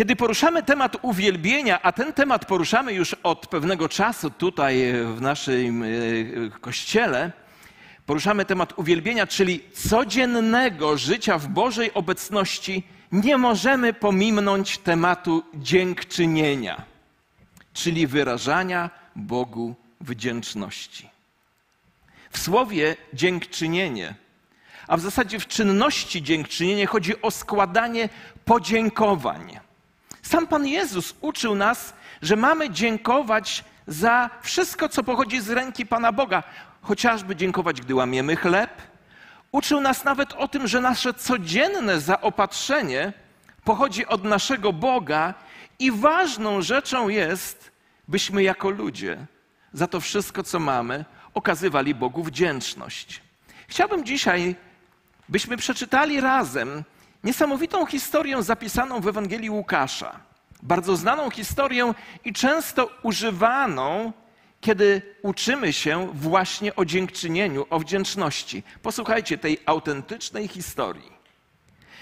Kiedy poruszamy temat uwielbienia, a ten temat poruszamy już od pewnego czasu tutaj w naszym e, kościele, poruszamy temat uwielbienia, czyli codziennego życia w Bożej obecności, nie możemy pominąć tematu dziękczynienia, czyli wyrażania Bogu wdzięczności. W słowie dziękczynienie, a w zasadzie w czynności dziękczynienie chodzi o składanie podziękowań. Sam Pan Jezus uczył nas, że mamy dziękować za wszystko, co pochodzi z ręki Pana Boga, chociażby dziękować, gdy łamiemy chleb. Uczył nas nawet o tym, że nasze codzienne zaopatrzenie pochodzi od naszego Boga i ważną rzeczą jest, byśmy jako ludzie za to wszystko, co mamy, okazywali Bogu wdzięczność. Chciałbym dzisiaj, byśmy przeczytali razem niesamowitą historię zapisaną w Ewangelii Łukasza. Bardzo znaną historię i często używaną, kiedy uczymy się właśnie o dziękczynieniu, o wdzięczności. Posłuchajcie tej autentycznej historii.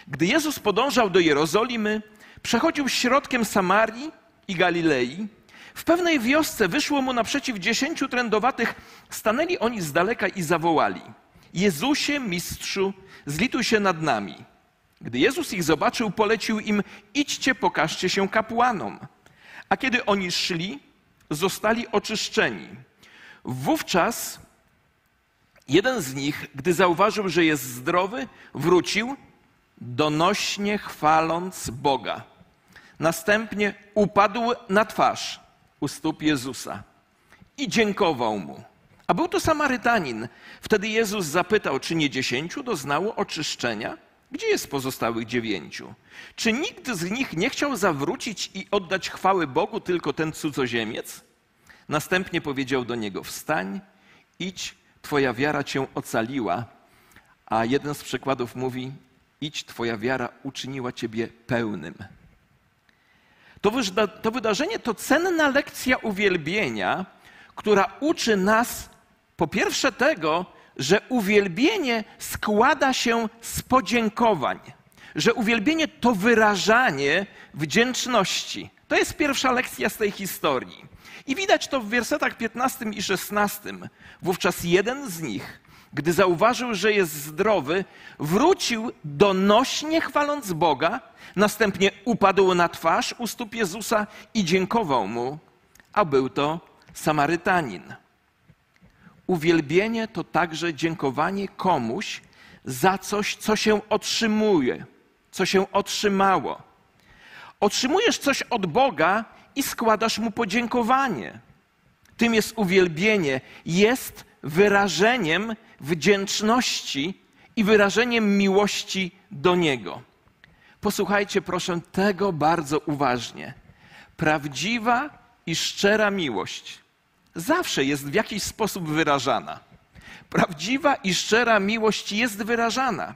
Gdy Jezus podążał do Jerozolimy, przechodził środkiem Samarii i Galilei. W pewnej wiosce wyszło mu naprzeciw dziesięciu trędowatych. Stanęli oni z daleka i zawołali: Jezusie, mistrzu, zlituj się nad nami. Gdy Jezus ich zobaczył, polecił im: idźcie, pokażcie się kapłanom. A kiedy oni szli, zostali oczyszczeni. Wówczas jeden z nich, gdy zauważył, że jest zdrowy, wrócił, donośnie chwaląc Boga. Następnie upadł na twarz u stóp Jezusa i dziękował mu. A był to Samarytanin. Wtedy Jezus zapytał, czy nie dziesięciu doznało oczyszczenia? Gdzie jest pozostałych dziewięciu? Czy nikt z nich nie chciał zawrócić i oddać chwały Bogu, tylko ten cudzoziemiec? Następnie powiedział do niego: Wstań, idź, twoja wiara cię ocaliła. A jeden z przykładów mówi: Idź, twoja wiara uczyniła ciebie pełnym. To, wydarzenie to cenna lekcja uwielbienia, która uczy nas po pierwsze tego, że uwielbienie składa się z podziękowań, że uwielbienie to wyrażanie wdzięczności. To jest pierwsza lekcja z tej historii. I widać to w wersetach 15 i 16. Wówczas jeden z nich, gdy zauważył, że jest zdrowy, wrócił donośnie chwaląc Boga, następnie upadł na twarz u stóp Jezusa i dziękował mu, a był to Samarytanin. Uwielbienie to także dziękowanie komuś za coś, co się otrzymuje, co się otrzymało. Otrzymujesz coś od Boga i składasz mu podziękowanie. Tym jest uwielbienie, jest wyrażeniem wdzięczności i wyrażeniem miłości do Niego. Posłuchajcie proszę tego bardzo uważnie. Prawdziwa i szczera miłość zawsze jest w jakiś sposób wyrażana. Prawdziwa i szczera miłość jest wyrażana.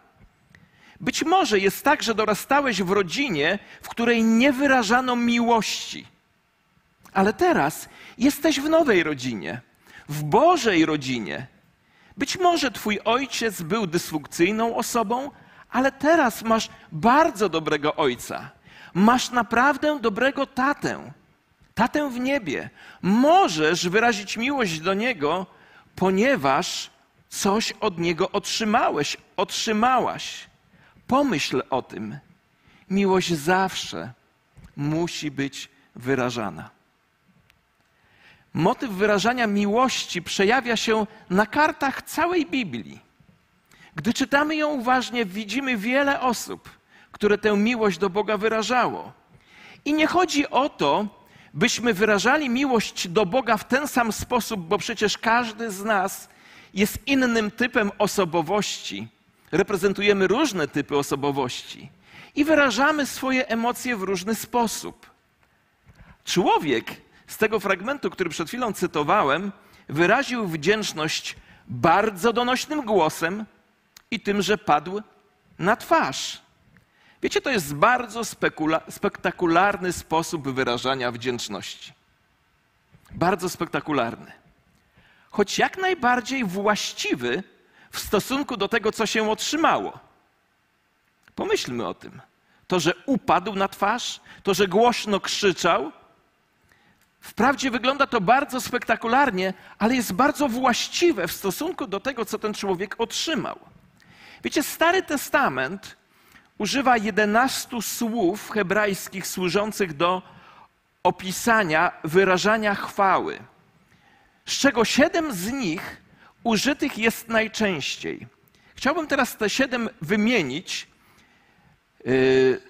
Być może jest tak, że dorastałeś w rodzinie, w której nie wyrażano miłości. Ale teraz jesteś w nowej rodzinie, w Bożej rodzinie. Być może twój ojciec był dysfunkcyjną osobą, ale teraz masz bardzo dobrego ojca. Masz naprawdę dobrego tatę tatę w niebie. Możesz wyrazić miłość do Niego, ponieważ coś od Niego otrzymałeś, otrzymałaś. Pomyśl o tym. Miłość zawsze musi być wyrażana. Motyw wyrażania miłości przejawia się na kartach całej Biblii. Gdy czytamy ją uważnie, widzimy wiele osób, które tę miłość do Boga wyrażało. I nie chodzi o to, byśmy wyrażali miłość do Boga w ten sam sposób, bo przecież każdy z nas jest innym typem osobowości. Reprezentujemy różne typy osobowości i wyrażamy swoje emocje w różny sposób. Człowiek z tego fragmentu, który przed chwilą cytowałem, wyraził wdzięczność bardzo donośnym głosem i tym, że padł na twarz. Wiecie, to jest bardzo spektakularny sposób wyrażania wdzięczności. Bardzo spektakularny. Choć jak najbardziej właściwy w stosunku do tego, co się otrzymało. Pomyślmy o tym. to, że upadł na twarz, to, że głośno krzyczał. Wprawdzie wygląda to bardzo spektakularnie, ale jest bardzo właściwe w stosunku do tego, co ten człowiek otrzymał. Wiecie, Stary Testament używa 11 słów hebrajskich służących do opisania, wyrażania chwały, z czego siedem z nich użytych jest najczęściej. Chciałbym teraz te siedem wymienić yy,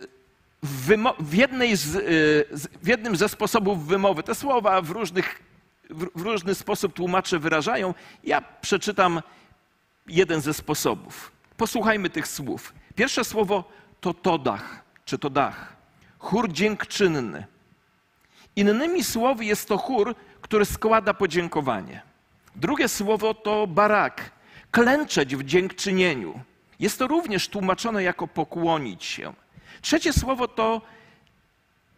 w, jednej z, yy, w jednym ze sposobów wymowy. Te słowa w, różnych, w różny sposób tłumacze wyrażają. Ja przeczytam jeden ze sposobów. Posłuchajmy tych słów. Pierwsze słowo to todach, czy to dach. Chór dziękczynny. Innymi słowy jest to chór, który składa podziękowanie. Drugie słowo to barak, klęczeć w dziękczynieniu. Jest to również tłumaczone jako pokłonić się. Trzecie słowo to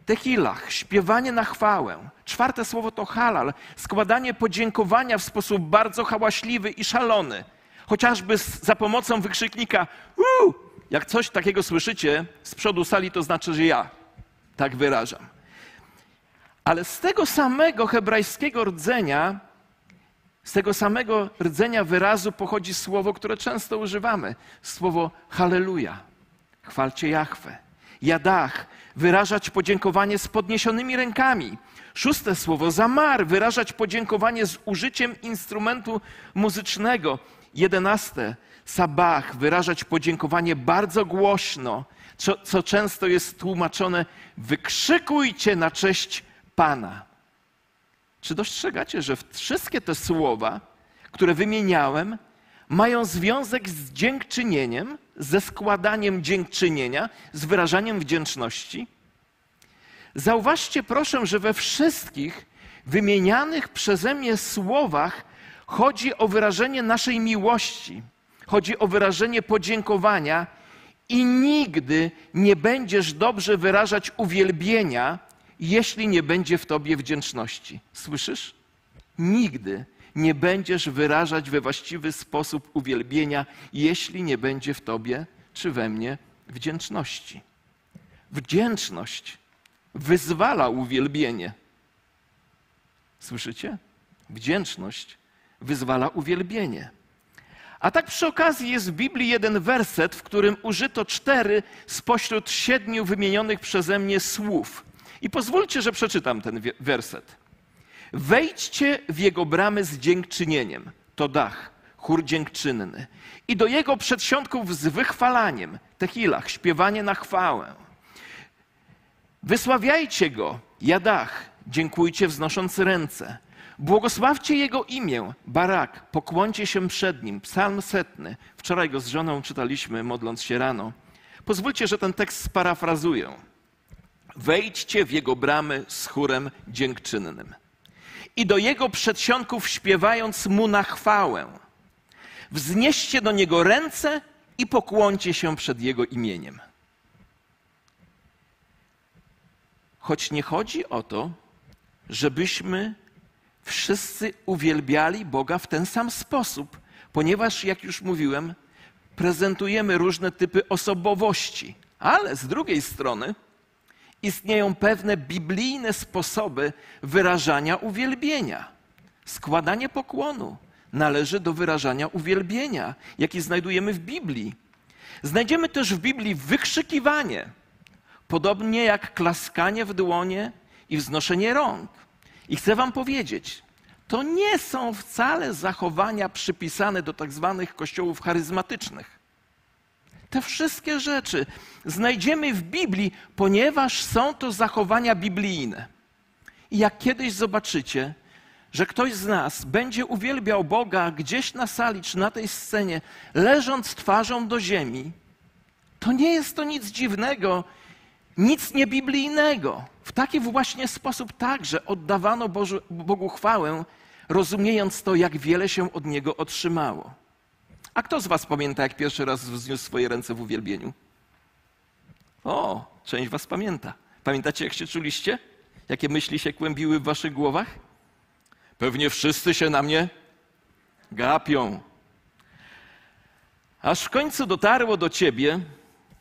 techilach, śpiewanie na chwałę. Czwarte słowo to halal, składanie podziękowania w sposób bardzo hałaśliwy i szalony. Chociażby za pomocą wykrzyknika Uu! Jak coś takiego słyszycie z przodu sali, to znaczy, że ja tak wyrażam. Ale z tego samego hebrajskiego rdzenia, z tego samego rdzenia wyrazu pochodzi słowo, które często używamy. Słowo halleluja. Chwalcie Jahwe. Jadach, wyrażać podziękowanie z podniesionymi rękami. Szóste słowo, zamar, wyrażać podziękowanie z użyciem instrumentu muzycznego. Jedenaste, sabach, wyrażać podziękowanie bardzo głośno, co, co często jest tłumaczone wykrzykujcie na cześć Pana. Czy dostrzegacie, że wszystkie te słowa, które wymieniałem, mają związek z dziękczynieniem, ze składaniem dziękczynienia, z wyrażaniem wdzięczności? Zauważcie proszę, że we wszystkich wymienianych przeze mnie słowach chodzi o wyrażenie naszej miłości, chodzi o wyrażenie podziękowania i nigdy nie będziesz dobrze wyrażać uwielbienia, jeśli nie będzie w tobie wdzięczności. Słyszysz? Nigdy nie będziesz wyrażać we właściwy sposób uwielbienia, jeśli nie będzie w tobie czy we mnie wdzięczności. Wdzięczność wyzwala uwielbienie. Słyszycie? Wdzięczność wyzwala uwielbienie. A tak przy okazji jest w Biblii jeden werset, w którym użyto cztery spośród siedmiu wymienionych przeze mnie słów. I pozwólcie, że przeczytam ten werset. Wejdźcie w jego bramy z dziękczynieniem, to dach, chór dziękczynny, i do jego przedsionków z wychwalaniem, techilach, śpiewanie na chwałę. Wysławiajcie go, jadach, dziękujcie wznosząc ręce. Błogosławcie Jego imię, Barak, pokłoncie się przed Nim. Psalm setny. Wczoraj go z żoną czytaliśmy, modląc się rano. Pozwólcie, że ten tekst sparafrazuję. Wejdźcie w Jego bramy z chórem dziękczynnym i do Jego przedsionków śpiewając Mu na chwałę. Wznieście do Niego ręce i pokłoncie się przed Jego imieniem. Choć nie chodzi o to, żebyśmy wszyscy uwielbiali Boga w ten sam sposób, ponieważ, jak już mówiłem, prezentujemy różne typy osobowości, ale z drugiej strony istnieją pewne biblijne sposoby wyrażania uwielbienia. Składanie pokłonu należy do wyrażania uwielbienia, jaki znajdujemy w Biblii. Znajdziemy też w Biblii wykrzykiwanie, podobnie jak klaskanie w dłonie i wznoszenie rąk. I chcę Wam powiedzieć, to nie są wcale zachowania przypisane do tak zwanych kościołów charyzmatycznych. Te wszystkie rzeczy znajdziemy w Biblii, ponieważ są to zachowania biblijne. I jak kiedyś zobaczycie, że ktoś z nas będzie uwielbiał Boga gdzieś na sali czy na tej scenie, leżąc twarzą do ziemi, to nie jest to nic dziwnego, nic niebiblijnego. W taki właśnie sposób także oddawano Bożu, Bogu chwałę, rozumiejąc to, jak wiele się od Niego otrzymało. A kto z Was pamięta, jak pierwszy raz wzniósł swoje ręce w uwielbieniu? O, część Was pamięta. Pamiętacie, jak się czuliście? Jakie myśli się kłębiły w Waszych głowach? Pewnie wszyscy się na mnie gapią. Aż w końcu dotarło do Ciebie,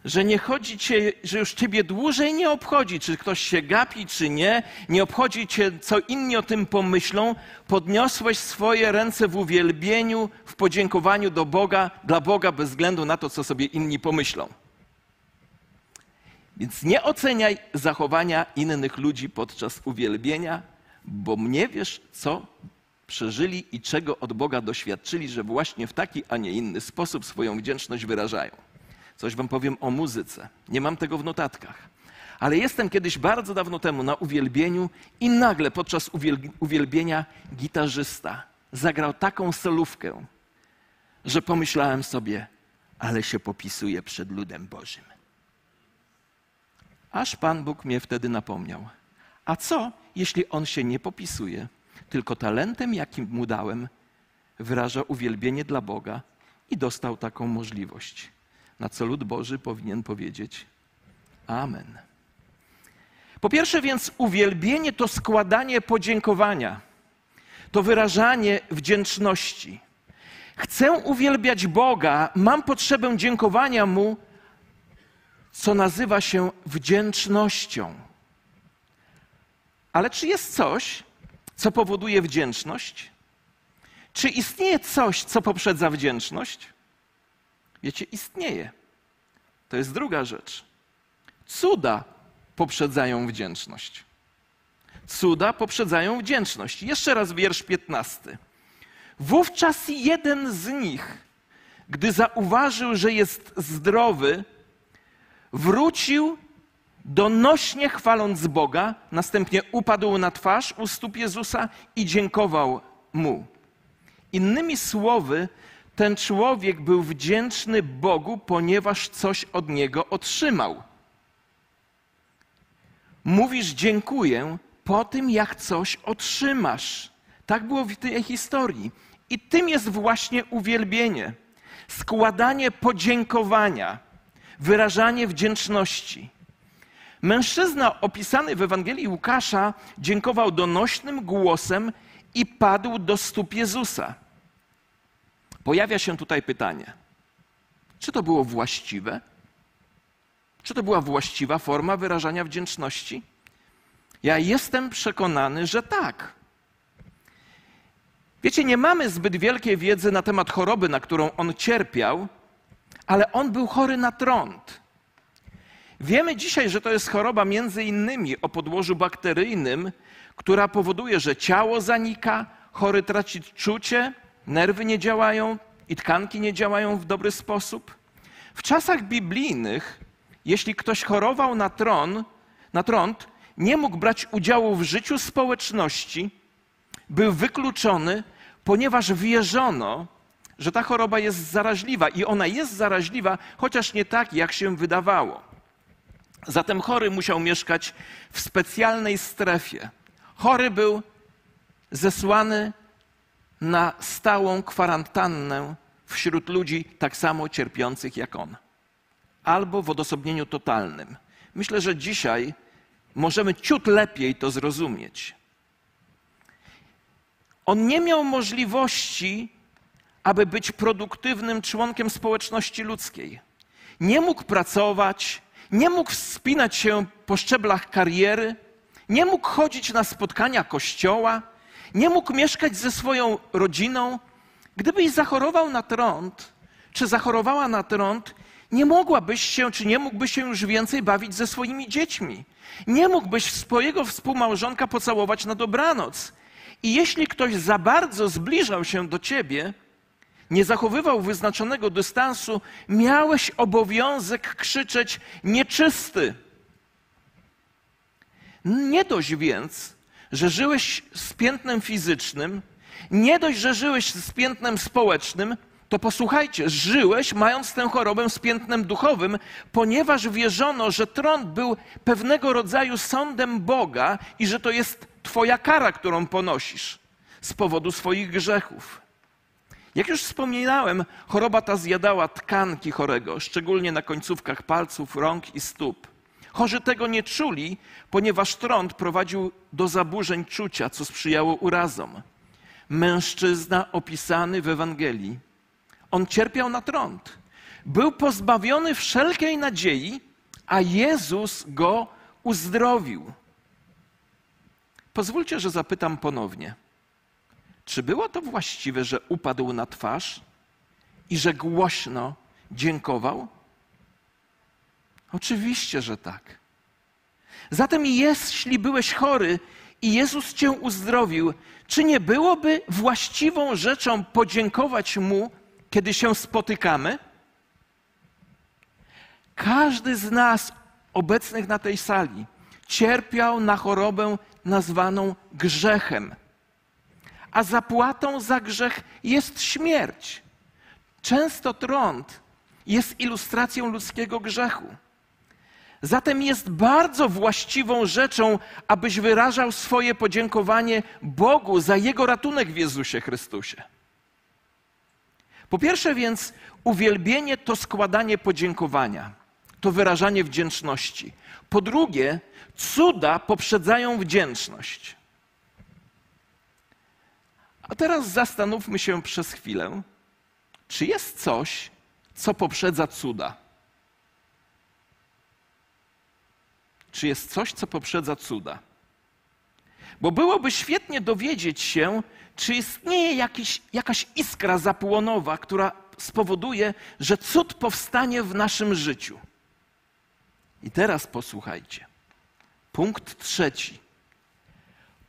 że nie chodzi cię, że już ciebie dłużej nie obchodzi, czy ktoś się gapi, czy nie, nie obchodzi cię, co inni o tym pomyślą, podniosłeś swoje ręce w uwielbieniu, w podziękowaniu do Boga, dla Boga, bez względu na to, co sobie inni pomyślą. Więc nie oceniaj zachowania innych ludzi podczas uwielbienia, bo nie wiesz, co przeżyli i czego od Boga doświadczyli, że właśnie w taki, a nie inny sposób swoją wdzięczność wyrażają. Coś wam powiem o muzyce. Nie mam tego w notatkach. Ale jestem kiedyś bardzo dawno temu na uwielbieniu i nagle podczas uwielbienia gitarzysta zagrał taką solówkę, że pomyślałem sobie, ale się popisuje przed ludem Bożym. Aż Pan Bóg mnie wtedy napomniał. A co, jeśli on się nie popisuje, tylko talentem, jakim mu dałem, wyraża uwielbienie dla Boga i dostał taką możliwość? Na co lud Boży powinien powiedzieć Amen. Po pierwsze więc uwielbienie to składanie podziękowania, to wyrażanie wdzięczności. Chcę uwielbiać Boga, mam potrzebę dziękowania Mu, co nazywa się wdzięcznością. Ale czy jest coś, co powoduje wdzięczność? Czy istnieje coś, co poprzedza wdzięczność? Wiecie, istnieje. To jest druga rzecz. Cuda poprzedzają wdzięczność. Cuda poprzedzają wdzięczność. Jeszcze raz wiersz 15. Wówczas jeden z nich, gdy zauważył, że jest zdrowy, wrócił donośnie chwaląc Boga, następnie upadł na twarz u stóp Jezusa i dziękował mu. Innymi słowy, ten człowiek był wdzięczny Bogu, ponieważ coś od niego otrzymał. Mówisz dziękuję po tym, jak coś otrzymasz. Tak było w tej historii. I tym jest właśnie uwielbienie. Składanie podziękowania, wyrażanie wdzięczności. Mężczyzna opisany w Ewangelii Łukasza dziękował donośnym głosem i padł do stóp Jezusa. Pojawia się tutaj pytanie: czy to było właściwe? Czy to była właściwa forma wyrażania wdzięczności? Ja jestem przekonany, że tak. Wiecie, nie mamy zbyt wielkiej wiedzy na temat choroby, na którą on cierpiał, ale on był chory na trąd. Wiemy dzisiaj, że to jest choroba między innymi o podłożu bakteryjnym, która powoduje, że ciało zanika, chory traci czucie, nerwy nie działają i tkanki nie działają w dobry sposób. W czasach biblijnych, jeśli ktoś chorował na tron, na trąd, nie mógł brać udziału w życiu społeczności, był wykluczony, ponieważ wierzono, że ta choroba jest zaraźliwa i ona jest zaraźliwa, chociaż nie tak, jak się wydawało. Zatem chory musiał mieszkać w specjalnej strefie. Chory był zesłany na stałą kwarantannę wśród ludzi tak samo cierpiących jak on, albo w odosobnieniu totalnym. Myślę, że dzisiaj możemy ciut lepiej to zrozumieć. On nie miał możliwości, aby być produktywnym członkiem społeczności ludzkiej. Nie mógł pracować, nie mógł wspinać się po szczeblach kariery, nie mógł chodzić na spotkania kościoła nie mógł mieszkać ze swoją rodziną. Gdybyś zachorował na trąd, czy zachorowała na trąd, nie mogłabyś się, czy nie mógłbyś się już więcej bawić ze swoimi dziećmi. Nie mógłbyś swojego współmałżonka pocałować na dobranoc. I jeśli ktoś za bardzo zbliżał się do ciebie, nie zachowywał wyznaczonego dystansu, miałeś obowiązek krzyczeć nieczysty. Nie dość więc, że żyłeś z piętnem fizycznym, nie dość, że żyłeś z piętnem społecznym, to posłuchajcie, żyłeś mając tę chorobę z piętnem duchowym, ponieważ wierzono, że trąd był pewnego rodzaju sądem Boga i że to jest Twoja kara, którą ponosisz z powodu swoich grzechów. Jak już wspominałem, choroba ta zjadała tkanki chorego, szczególnie na końcówkach palców, rąk i stóp. Chorzy tego nie czuli, ponieważ trąd prowadził do zaburzeń czucia, co sprzyjało urazom. Mężczyzna opisany w Ewangelii, on cierpiał na trąd. Był pozbawiony wszelkiej nadziei, a Jezus go uzdrowił. Pozwólcie, że zapytam ponownie. Czy było to właściwe, że upadł na twarz i że głośno dziękował? Oczywiście, że tak. Zatem jeśli byłeś chory i Jezus cię uzdrowił, czy nie byłoby właściwą rzeczą podziękować Mu, kiedy się spotykamy? Każdy z nas obecnych na tej sali cierpiał na chorobę nazwaną grzechem. A zapłatą za grzech jest śmierć. Często trąd jest ilustracją ludzkiego grzechu. Zatem jest bardzo właściwą rzeczą, abyś wyrażał swoje podziękowanie Bogu za Jego ratunek w Jezusie Chrystusie. Po pierwsze więc, uwielbienie to składanie podziękowania, to wyrażanie wdzięczności. Po drugie, cuda poprzedzają wdzięczność. A teraz zastanówmy się przez chwilę, czy jest coś, co poprzedza cuda. Czy jest coś, co poprzedza cuda? Bo byłoby świetnie dowiedzieć się, czy istnieje jakiś, jakaś iskra zapłonowa, która spowoduje, że cud powstanie w naszym życiu. I teraz posłuchajcie. Punkt trzeci.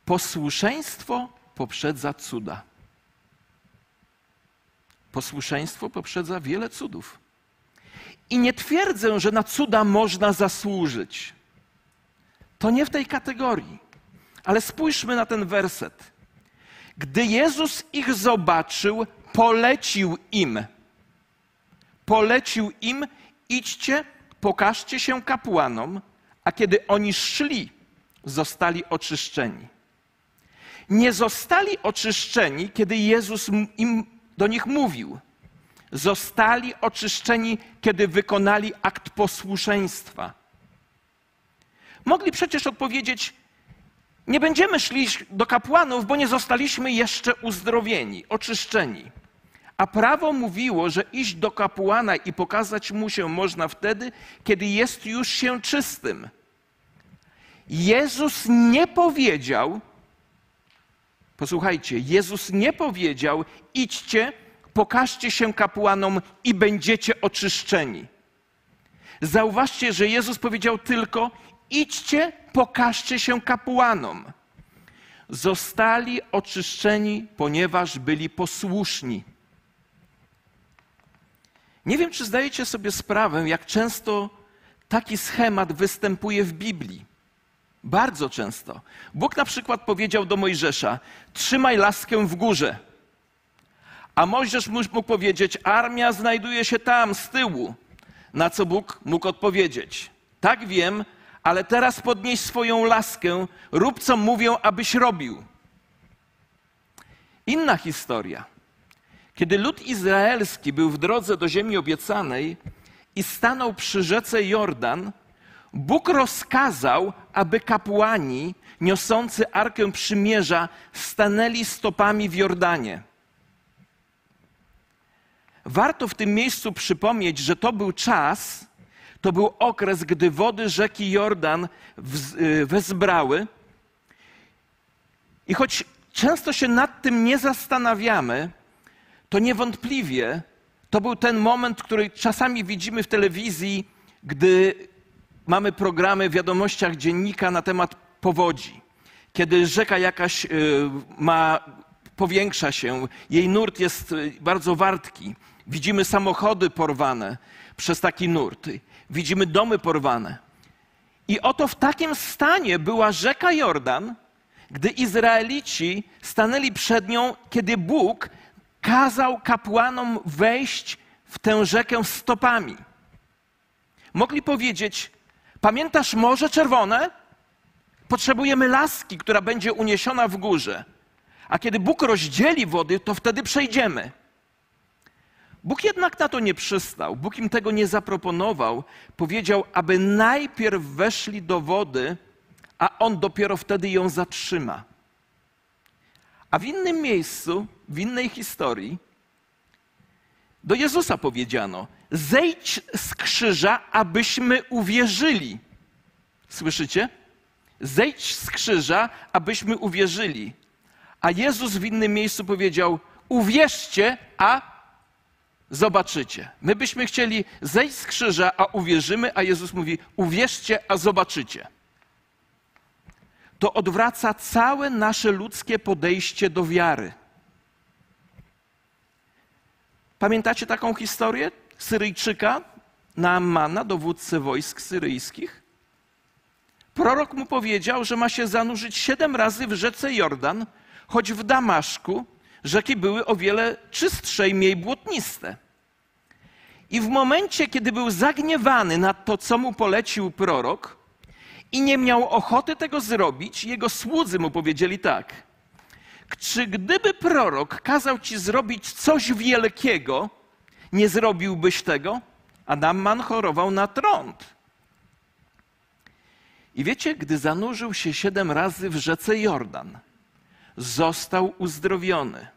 Posłuszeństwo poprzedza cuda. Posłuszeństwo poprzedza wiele cudów. I nie twierdzę, że na cuda można zasłużyć. To nie w tej kategorii. Ale spójrzmy na ten werset. Gdy Jezus ich zobaczył, polecił im. Polecił im, idźcie, pokażcie się kapłanom, a kiedy oni szli, zostali oczyszczeni. Nie zostali oczyszczeni, kiedy Jezus im do nich mówił. Zostali oczyszczeni, kiedy wykonali akt posłuszeństwa. Mogli przecież odpowiedzieć: Nie będziemy szli do kapłanów, bo nie zostaliśmy jeszcze uzdrowieni, oczyszczeni. A prawo mówiło, że iść do kapłana i pokazać mu się można wtedy, kiedy jest już się czystym. Jezus nie powiedział, posłuchajcie, Jezus nie powiedział: idźcie, pokażcie się kapłanom i będziecie oczyszczeni. Zauważcie, że Jezus powiedział tylko: idźcie, pokażcie się kapłanom. Zostali oczyszczeni, ponieważ byli posłuszni. Nie wiem, czy zdajecie sobie sprawę, jak często taki schemat występuje w Biblii. Bardzo często. Bóg na przykład powiedział do Mojżesza: Trzymaj laskę w górze. A Mojżesz mógł powiedzieć: Armia znajduje się tam, z tyłu. Na co Bóg mógł odpowiedzieć: Tak wiem, ale teraz podnieś swoją laskę, rób co mówią, abyś robił. Inna historia. Kiedy lud izraelski był w drodze do ziemi obiecanej i stanął przy rzece Jordan, Bóg rozkazał, aby kapłani niosący arkę przymierza stanęli stopami w Jordanie. Warto w tym miejscu przypomnieć, że to był czas, to był okres, gdy wody rzeki Jordan y, wezbrały. I choć często się nad tym nie zastanawiamy, to niewątpliwie to był ten moment, który czasami widzimy w telewizji, gdy mamy programy w wiadomościach dziennika na temat powodzi. Kiedy rzeka jakaś y, ma, powiększa się, jej nurt jest y, bardzo wartki. Widzimy samochody porwane przez taki nurt. Widzimy domy porwane. I oto w takim stanie była rzeka Jordan, gdy Izraelici stanęli przed nią, kiedy Bóg kazał kapłanom wejść w tę rzekę stopami. Mogli powiedzieć: Pamiętasz Morze Czerwone? Potrzebujemy laski, która będzie uniesiona w górze. A kiedy Bóg rozdzieli wody, to wtedy przejdziemy. Bóg jednak na to nie przystał. Bóg im tego nie zaproponował. Powiedział, aby najpierw weszli do wody, a on dopiero wtedy ją zatrzyma. A w innym miejscu, w innej historii, do Jezusa powiedziano: zejdź z krzyża, abyśmy uwierzyli. Słyszycie? Zejdź z krzyża, abyśmy uwierzyli. A Jezus w innym miejscu powiedział: Uwierzcie, a zobaczycie. My byśmy chcieli zejść z krzyża, a uwierzymy, a Jezus mówi: Uwierzcie, a zobaczycie. To odwraca całe nasze ludzkie podejście do wiary. Pamiętacie taką historię Syryjczyka, Naamana, dowódcy wojsk syryjskich? Prorok mu powiedział, że ma się zanurzyć siedem razy w rzece Jordan, choć w Damaszku rzeki były o wiele czystsze i mniej błotniste. I w momencie, kiedy był zagniewany na to, co mu polecił prorok, i nie miał ochoty tego zrobić, jego słudzy mu powiedzieli tak: Czy gdyby prorok kazał ci zrobić coś wielkiego, nie zrobiłbyś tego? A Namman chorował na trąd. I wiecie, gdy zanurzył się siedem razy w rzece Jordan, został uzdrowiony.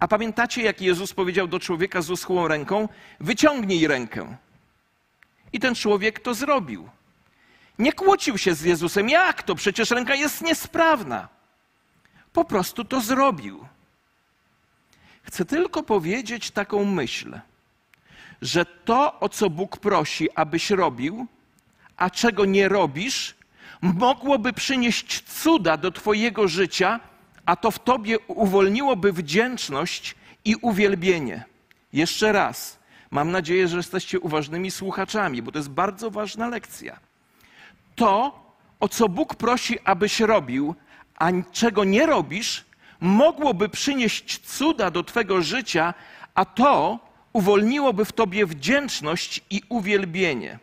A pamiętacie, jak Jezus powiedział do człowieka z uschłą ręką: Wyciągnij rękę. I ten człowiek to zrobił. Nie kłócił się z Jezusem. Jak to? Przecież ręka jest niesprawna. Po prostu to zrobił. Chcę tylko powiedzieć taką myśl, że to, o co Bóg prosi, abyś robił, a czego nie robisz, mogłoby przynieść cuda do Twojego życia, a to w Tobie uwolniłoby wdzięczność i uwielbienie. Jeszcze raz, mam nadzieję, że jesteście uważnymi słuchaczami, bo to jest bardzo ważna lekcja. To, o co Bóg prosi, abyś robił, a czego nie robisz, mogłoby przynieść cuda do Twego życia, a to uwolniłoby w Tobie wdzięczność i uwielbienie.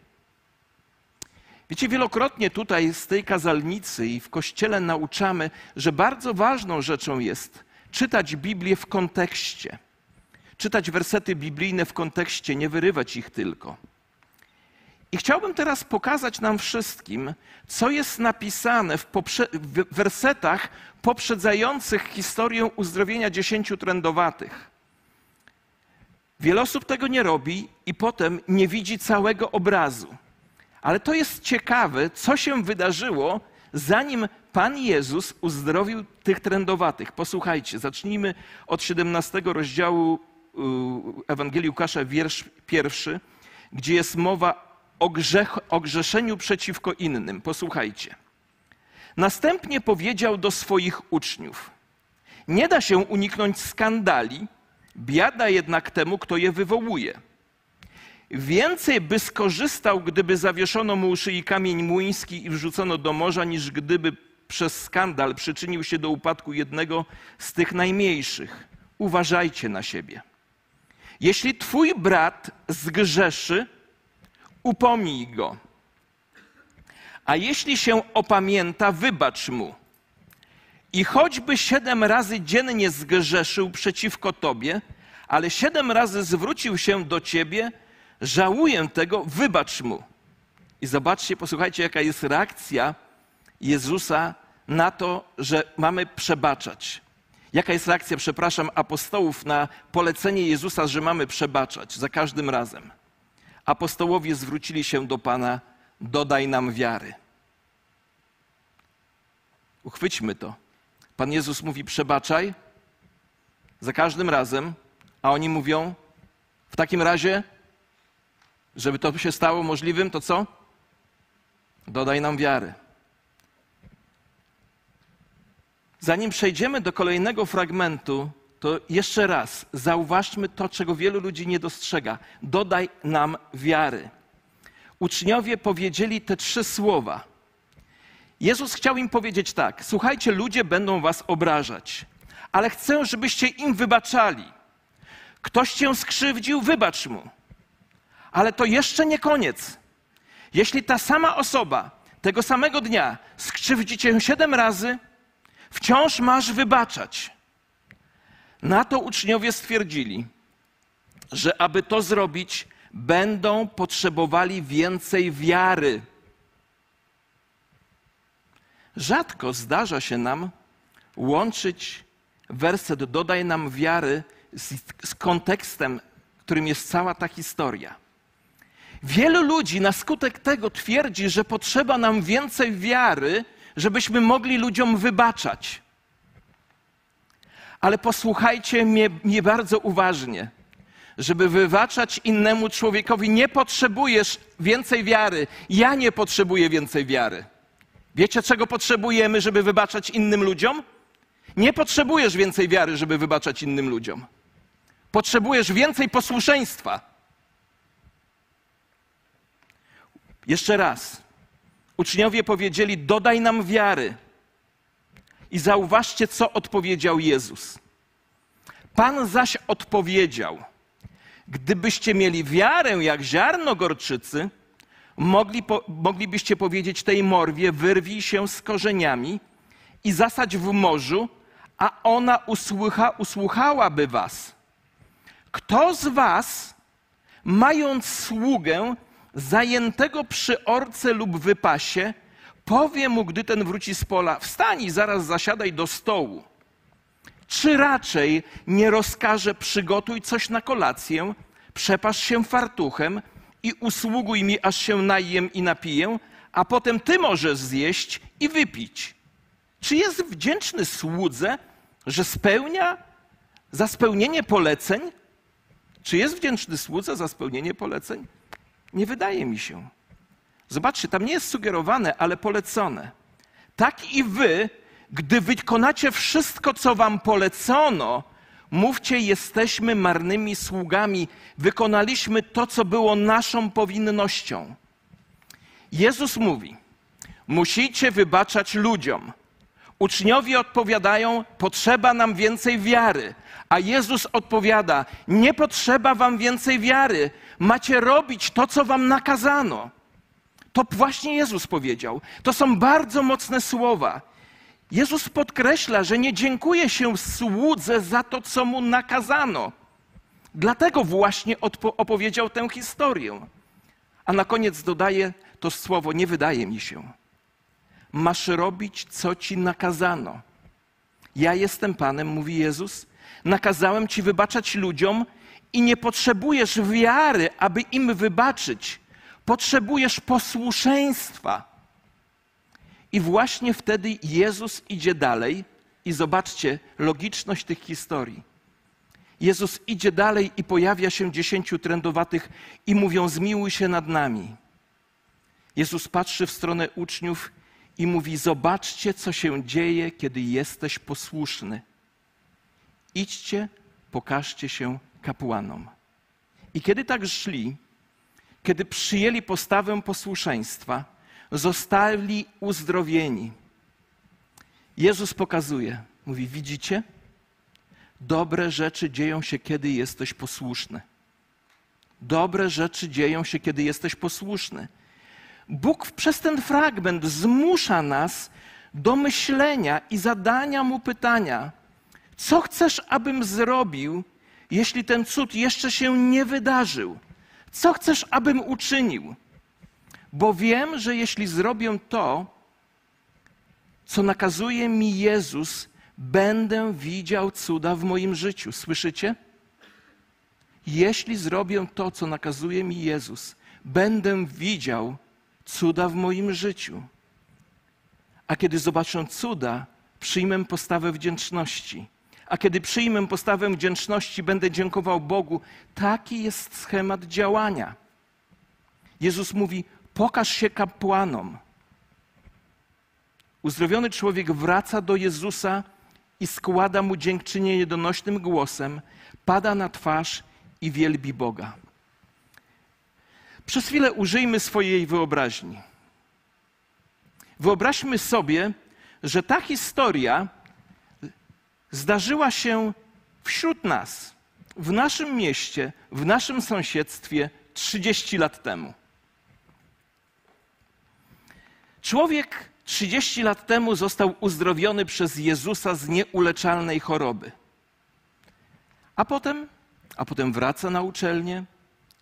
Wiecie, wielokrotnie tutaj z tej kazalnicy i w kościele nauczamy, że bardzo ważną rzeczą jest czytać Biblię w kontekście. Czytać wersety biblijne w kontekście, nie wyrywać ich tylko. I chciałbym teraz pokazać nam wszystkim, co jest napisane w, w wersetach poprzedzających historię uzdrowienia dziesięciu trędowatych. Wiele osób tego nie robi i potem nie widzi całego obrazu. Ale to jest ciekawe, co się wydarzyło, zanim Pan Jezus uzdrowił tych trędowatych. Posłuchajcie, zacznijmy od 17 rozdziału Ewangelii Łukasza, wiersz pierwszy, gdzie jest mowa o, grzech, o grzeszeniu przeciwko innym. Posłuchajcie. Następnie powiedział do swoich uczniów: Nie da się uniknąć skandali, biada jednak temu, kto je wywołuje. Więcej by skorzystał, gdyby zawieszono mu szyi kamień młyński i wrzucono do morza, niż gdyby przez skandal przyczynił się do upadku jednego z tych najmniejszych. Uważajcie na siebie. Jeśli twój brat zgrzeszy, upomnij go. A jeśli się opamięta, wybacz mu. I choćby siedem razy dziennie zgrzeszył przeciwko tobie, ale siedem razy zwrócił się do ciebie, żałuję tego, wybacz mu. I zobaczcie, posłuchajcie, jaka jest reakcja Jezusa na to, że mamy przebaczać. Jaka jest reakcja, przepraszam, apostołów na polecenie Jezusa, że mamy przebaczać za każdym razem? Apostołowie zwrócili się do Pana, dodaj nam wiary. Uchwyćmy to. Pan Jezus mówi: przebaczaj za każdym razem, a oni mówią: w takim razie żeby to się stało możliwym, to co? Dodaj nam wiary. Zanim przejdziemy do kolejnego fragmentu, to jeszcze raz zauważmy to, czego wielu ludzi nie dostrzega. Dodaj nam wiary. Uczniowie powiedzieli te trzy słowa. Jezus chciał im powiedzieć tak: Słuchajcie, ludzie będą was obrażać, ale chcę, żebyście im wybaczali. Ktoś cię skrzywdził, wybacz mu. Ale to jeszcze nie koniec. Jeśli ta sama osoba tego samego dnia skrzywdzi cię siedem razy, wciąż masz wybaczać. Na to uczniowie stwierdzili, że aby to zrobić, będą potrzebowali więcej wiary. Rzadko zdarza się nam łączyć werset dodaj nam wiary z, z kontekstem którym jest cała ta historia. Wielu ludzi na skutek tego twierdzi, że potrzeba nam więcej wiary, żebyśmy mogli ludziom wybaczać. Ale posłuchajcie mnie, mnie bardzo uważnie. Żeby wybaczać innemu człowiekowi, nie potrzebujesz więcej wiary. Ja nie potrzebuję więcej wiary. Wiecie, czego potrzebujemy, żeby wybaczać innym ludziom? Nie potrzebujesz więcej wiary, żeby wybaczać innym ludziom. Potrzebujesz więcej posłuszeństwa. Jeszcze raz. Uczniowie powiedzieli: Dodaj nam wiary. I zauważcie, co odpowiedział Jezus. Pan zaś odpowiedział: Gdybyście mieli wiarę jak ziarno gorczycy, mogli, po, moglibyście powiedzieć tej morwie: Wyrwij się z korzeniami i zasadź w morzu, a ona usłuchałaby was. Kto z was, mając sługę zajętego przy orce lub wypasie, powie mu, gdy ten wróci z pola, wstań i zaraz zasiadaj do stołu. Czy raczej nie rozkaże, przygotuj coś na kolację, przepasz się fartuchem i usługuj mi, aż się najem i napiję, a potem ty możesz zjeść i wypić. Czy jest wdzięczny słudze, że spełnia za spełnienie poleceń? Czy jest wdzięczny słudze za spełnienie poleceń? Nie wydaje mi się. Zobaczcie, tam nie jest sugerowane, ale polecone. Tak i wy, gdy wykonacie wszystko, co wam polecono, mówcie, jesteśmy marnymi sługami, wykonaliśmy to, co było naszą powinnością. Jezus mówi: Musicie wybaczać ludziom. Uczniowie odpowiadają: Potrzeba nam więcej wiary. A Jezus odpowiada: Nie potrzeba wam więcej wiary. Macie robić to, co wam nakazano. To właśnie Jezus powiedział. To są bardzo mocne słowa. Jezus podkreśla, że nie dziękuje się słudze za to, co mu nakazano. Dlatego właśnie opowiedział tę historię. A na koniec dodaje to słowo: Nie wydaje mi się. Masz robić, co ci nakazano. Ja jestem Panem, mówi Jezus. Nakazałem ci wybaczać ludziom i nie potrzebujesz wiary, aby im wybaczyć. Potrzebujesz posłuszeństwa. I właśnie wtedy Jezus idzie dalej i zobaczcie logiczność tych historii. Jezus idzie dalej i pojawia się dziesięciu trędowatych i mówią: Zmiłuj się nad nami. Jezus patrzy w stronę uczniów i mówi: Zobaczcie, co się dzieje, kiedy jesteś posłuszny. Idźcie, pokażcie się kapłanom. I kiedy tak szli, kiedy przyjęli postawę posłuszeństwa, zostali uzdrowieni. Jezus pokazuje, mówi: Widzicie? Dobre rzeczy dzieją się, kiedy jesteś posłuszny. Dobre rzeczy dzieją się, kiedy jesteś posłuszny. Bóg przez ten fragment zmusza nas do myślenia i zadania mu pytania: Co chcesz, abym zrobił, jeśli ten cud jeszcze się nie wydarzył? Co chcesz, abym uczynił? Bo wiem, że jeśli zrobię to, co nakazuje mi Jezus, będę widział cuda w moim życiu. Słyszycie? Jeśli zrobię to, co nakazuje mi Jezus, będę widział cuda w moim życiu. A kiedy zobaczę cuda, przyjmę postawę wdzięczności. A kiedy przyjmę postawę wdzięczności, będę dziękował Bogu. Taki jest schemat działania. Jezus mówi: Pokaż się kapłanom. Uzdrowiony człowiek wraca do Jezusa i składa mu dziękczynienie donośnym głosem, pada na twarz i wielbi Boga. Przez chwilę użyjmy swojej wyobraźni. Wyobraźmy sobie, że ta historia zdarzyła się wśród nas, w naszym mieście, w naszym sąsiedztwie 30 lat temu. Człowiek 30 lat temu został uzdrowiony przez Jezusa z nieuleczalnej choroby. A potem, a potem wraca na uczelnię,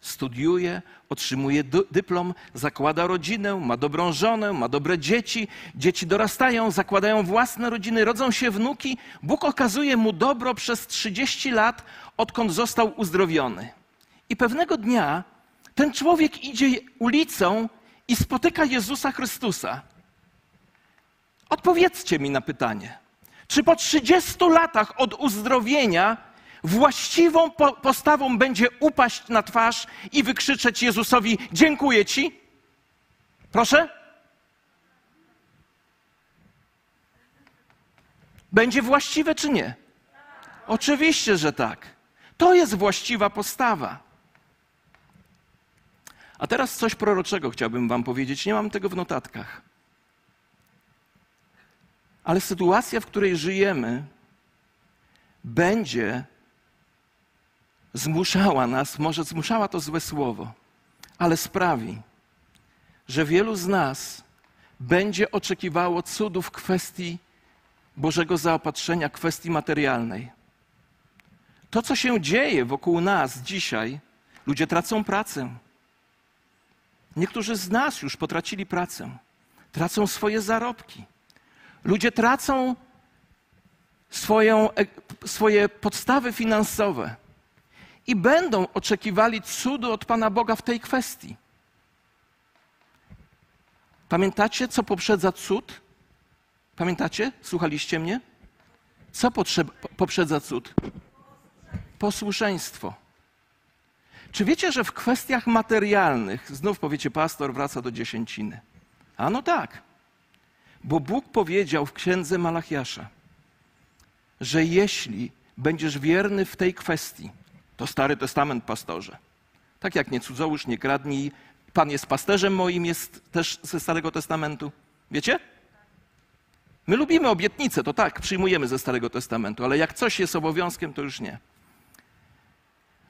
studiuje, otrzymuje dyplom, zakłada rodzinę, ma dobrą żonę, ma dobre dzieci, dzieci dorastają, zakładają własne rodziny, rodzą się wnuki. Bóg okazuje mu dobro przez 30 lat, odkąd został uzdrowiony. I pewnego dnia ten człowiek idzie ulicą i spotyka Jezusa Chrystusa. Odpowiedzcie mi na pytanie. Czy po 30 latach od uzdrowienia właściwą postawą będzie upaść na twarz i wykrzyczeć Jezusowi: Dziękuję Ci? Proszę? Będzie właściwe czy nie? Oczywiście, że tak. To jest właściwa postawa. A teraz coś proroczego chciałbym Wam powiedzieć. Nie mam tego w notatkach. Ale sytuacja, w której żyjemy, będzie zmuszała nas, może zmuszała to złe słowo, ale sprawi, że wielu z nas będzie oczekiwało cudów w kwestii Bożego zaopatrzenia, kwestii materialnej. To, co się dzieje wokół nas dzisiaj, ludzie tracą pracę. Niektórzy z nas już potracili pracę, tracą swoje zarobki. Ludzie tracą swoją, e, swoje podstawy finansowe i będą oczekiwali cudu od Pana Boga w tej kwestii. Pamiętacie, co poprzedza cud? Pamiętacie? Słuchaliście mnie? Co poprzedza cud? Posłuszeństwo. Czy wiecie, że w kwestiach materialnych, znów powiecie, pastor wraca do dziesięciny? A no tak. Bo Bóg powiedział w księdze Malachiasza, że jeśli będziesz wierny w tej kwestii, to Stary Testament pastorze. Tak jak nie cudzołóż, nie kradnij. Pan jest pasterzem moim, jest też ze Starego Testamentu. Wiecie? My lubimy obietnice, to tak, przyjmujemy ze Starego Testamentu, ale jak coś jest obowiązkiem, to już nie.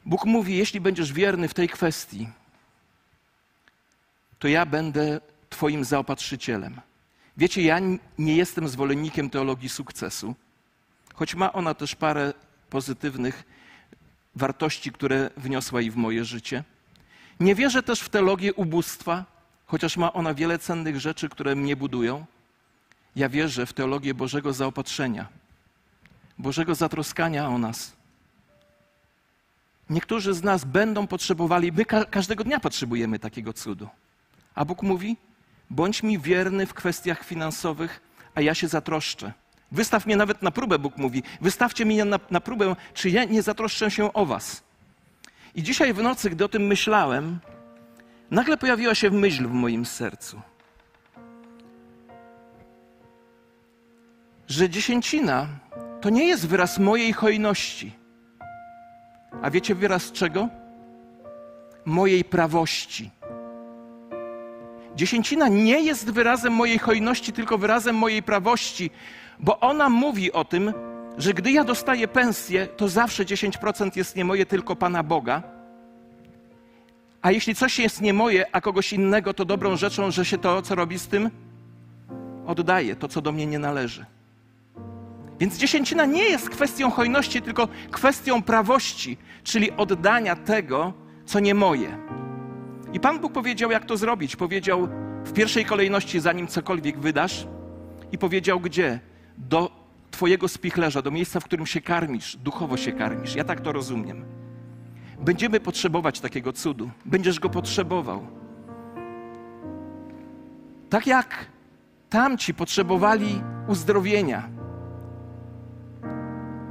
Bóg mówi: Jeśli będziesz wierny w tej kwestii, to ja będę Twoim zaopatrzycielem. Wiecie, ja nie jestem zwolennikiem teologii sukcesu, choć ma ona też parę pozytywnych wartości, które wniosła i w moje życie. Nie wierzę też w teologię ubóstwa, chociaż ma ona wiele cennych rzeczy, które mnie budują. Ja wierzę w teologię Bożego zaopatrzenia, Bożego zatroskania o nas. Niektórzy z nas będą potrzebowali, my ka każdego dnia potrzebujemy takiego cudu. A Bóg mówi: bądź mi wierny w kwestiach finansowych, a ja się zatroszczę. Wystaw mnie nawet na próbę, Bóg mówi. Wystawcie mnie na, na próbę, czy ja nie zatroszczę się o was. I dzisiaj w nocy, gdy o tym myślałem, nagle pojawiła się myśl w moim sercu. Że dziesięcina to nie jest wyraz mojej hojności. A wiecie wyraz czego? Mojej prawości. Dziesięcina nie jest wyrazem mojej hojności, tylko wyrazem mojej prawości, bo ona mówi o tym, że gdy ja dostaję pensję, to zawsze 10% jest nie moje, tylko Pana Boga. A jeśli coś jest nie moje, a kogoś innego, to dobrą rzeczą, że się to, co robi z tym, oddaje to, co do mnie nie należy. Więc dziesięcina nie jest kwestią hojności, tylko kwestią prawości, czyli oddania tego, co nie moje. I Pan Bóg powiedział, jak to zrobić. Powiedział w pierwszej kolejności, zanim cokolwiek wydasz, i powiedział gdzie? Do Twojego spichlerza, do miejsca, w którym się karmisz, duchowo się karmisz. Ja tak to rozumiem. Będziemy potrzebować takiego cudu. Będziesz go potrzebował. Tak jak tamci potrzebowali uzdrowienia,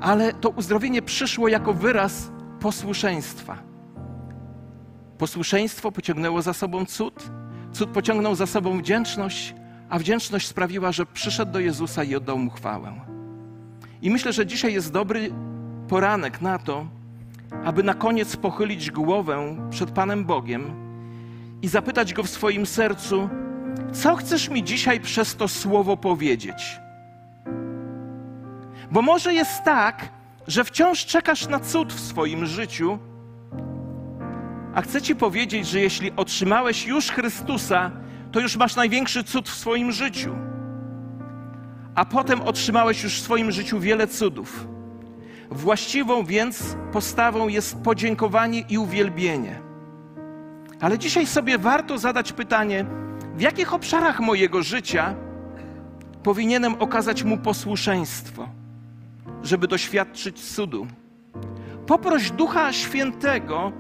ale to uzdrowienie przyszło jako wyraz posłuszeństwa. Posłuszeństwo pociągnęło za sobą cud, cud pociągnął za sobą wdzięczność, a wdzięczność sprawiła, że przyszedł do Jezusa i oddał mu chwałę. I myślę, że dzisiaj jest dobry poranek na to, aby na koniec pochylić głowę przed Panem Bogiem i zapytać Go w swoim sercu, co chcesz mi dzisiaj przez to słowo powiedzieć? Bo może jest tak, że wciąż czekasz na cud w swoim życiu, a chcę Ci powiedzieć, że jeśli otrzymałeś już Chrystusa, to już masz największy cud w swoim życiu. A potem otrzymałeś już w swoim życiu wiele cudów. Właściwą więc postawą jest podziękowanie i uwielbienie. Ale dzisiaj sobie warto zadać pytanie, w jakich obszarach mojego życia powinienem okazać mu posłuszeństwo, żeby doświadczyć cudu. Poproś Ducha Świętego,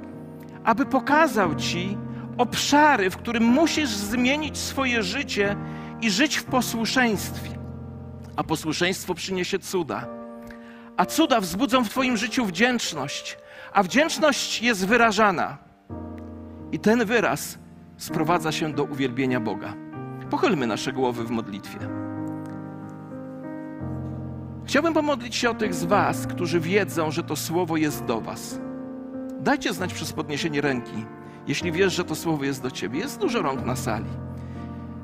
aby pokazał Ci obszary, w którym musisz zmienić swoje życie i żyć w posłuszeństwie. A posłuszeństwo przyniesie cuda. A cuda wzbudzą w Twoim życiu wdzięczność, a wdzięczność jest wyrażana. I ten wyraz sprowadza się do uwielbienia Boga. Pochylmy nasze głowy w modlitwie. Chciałbym pomodlić się o tych z Was, którzy wiedzą, że to słowo jest do Was. Dajcie znać przez podniesienie ręki, jeśli wiesz, że to słowo jest do Ciebie. Jest dużo rąk na sali.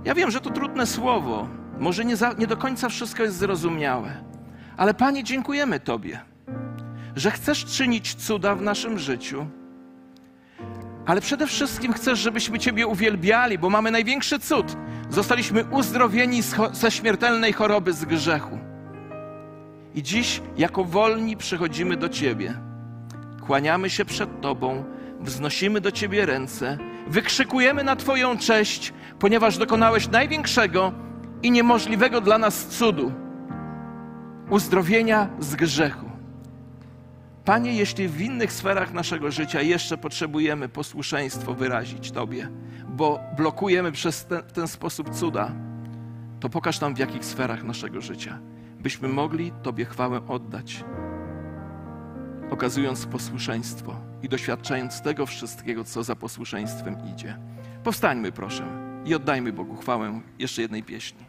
Ja wiem, że to trudne słowo, może nie, za, nie do końca wszystko jest zrozumiałe, ale Panie, dziękujemy Tobie, że chcesz czynić cuda w naszym życiu. Ale przede wszystkim chcesz, żebyśmy Ciebie uwielbiali, bo mamy największy cud. Zostaliśmy uzdrowieni ze śmiertelnej choroby z grzechu. I dziś, jako wolni, przychodzimy do Ciebie. Kłaniamy się przed Tobą, wznosimy do Ciebie ręce, wykrzykujemy na Twoją cześć, ponieważ dokonałeś największego i niemożliwego dla nas cudu uzdrowienia z grzechu. Panie, jeśli w innych sferach naszego życia jeszcze potrzebujemy posłuszeństwo wyrazić Tobie, bo blokujemy przez ten, ten sposób cuda, to pokaż nam w jakich sferach naszego życia, byśmy mogli Tobie chwałę oddać, okazując posłuszeństwo i doświadczając tego wszystkiego, co za posłuszeństwem idzie. Powstańmy, proszę, i oddajmy Bogu chwałę jeszcze jednej pieśni.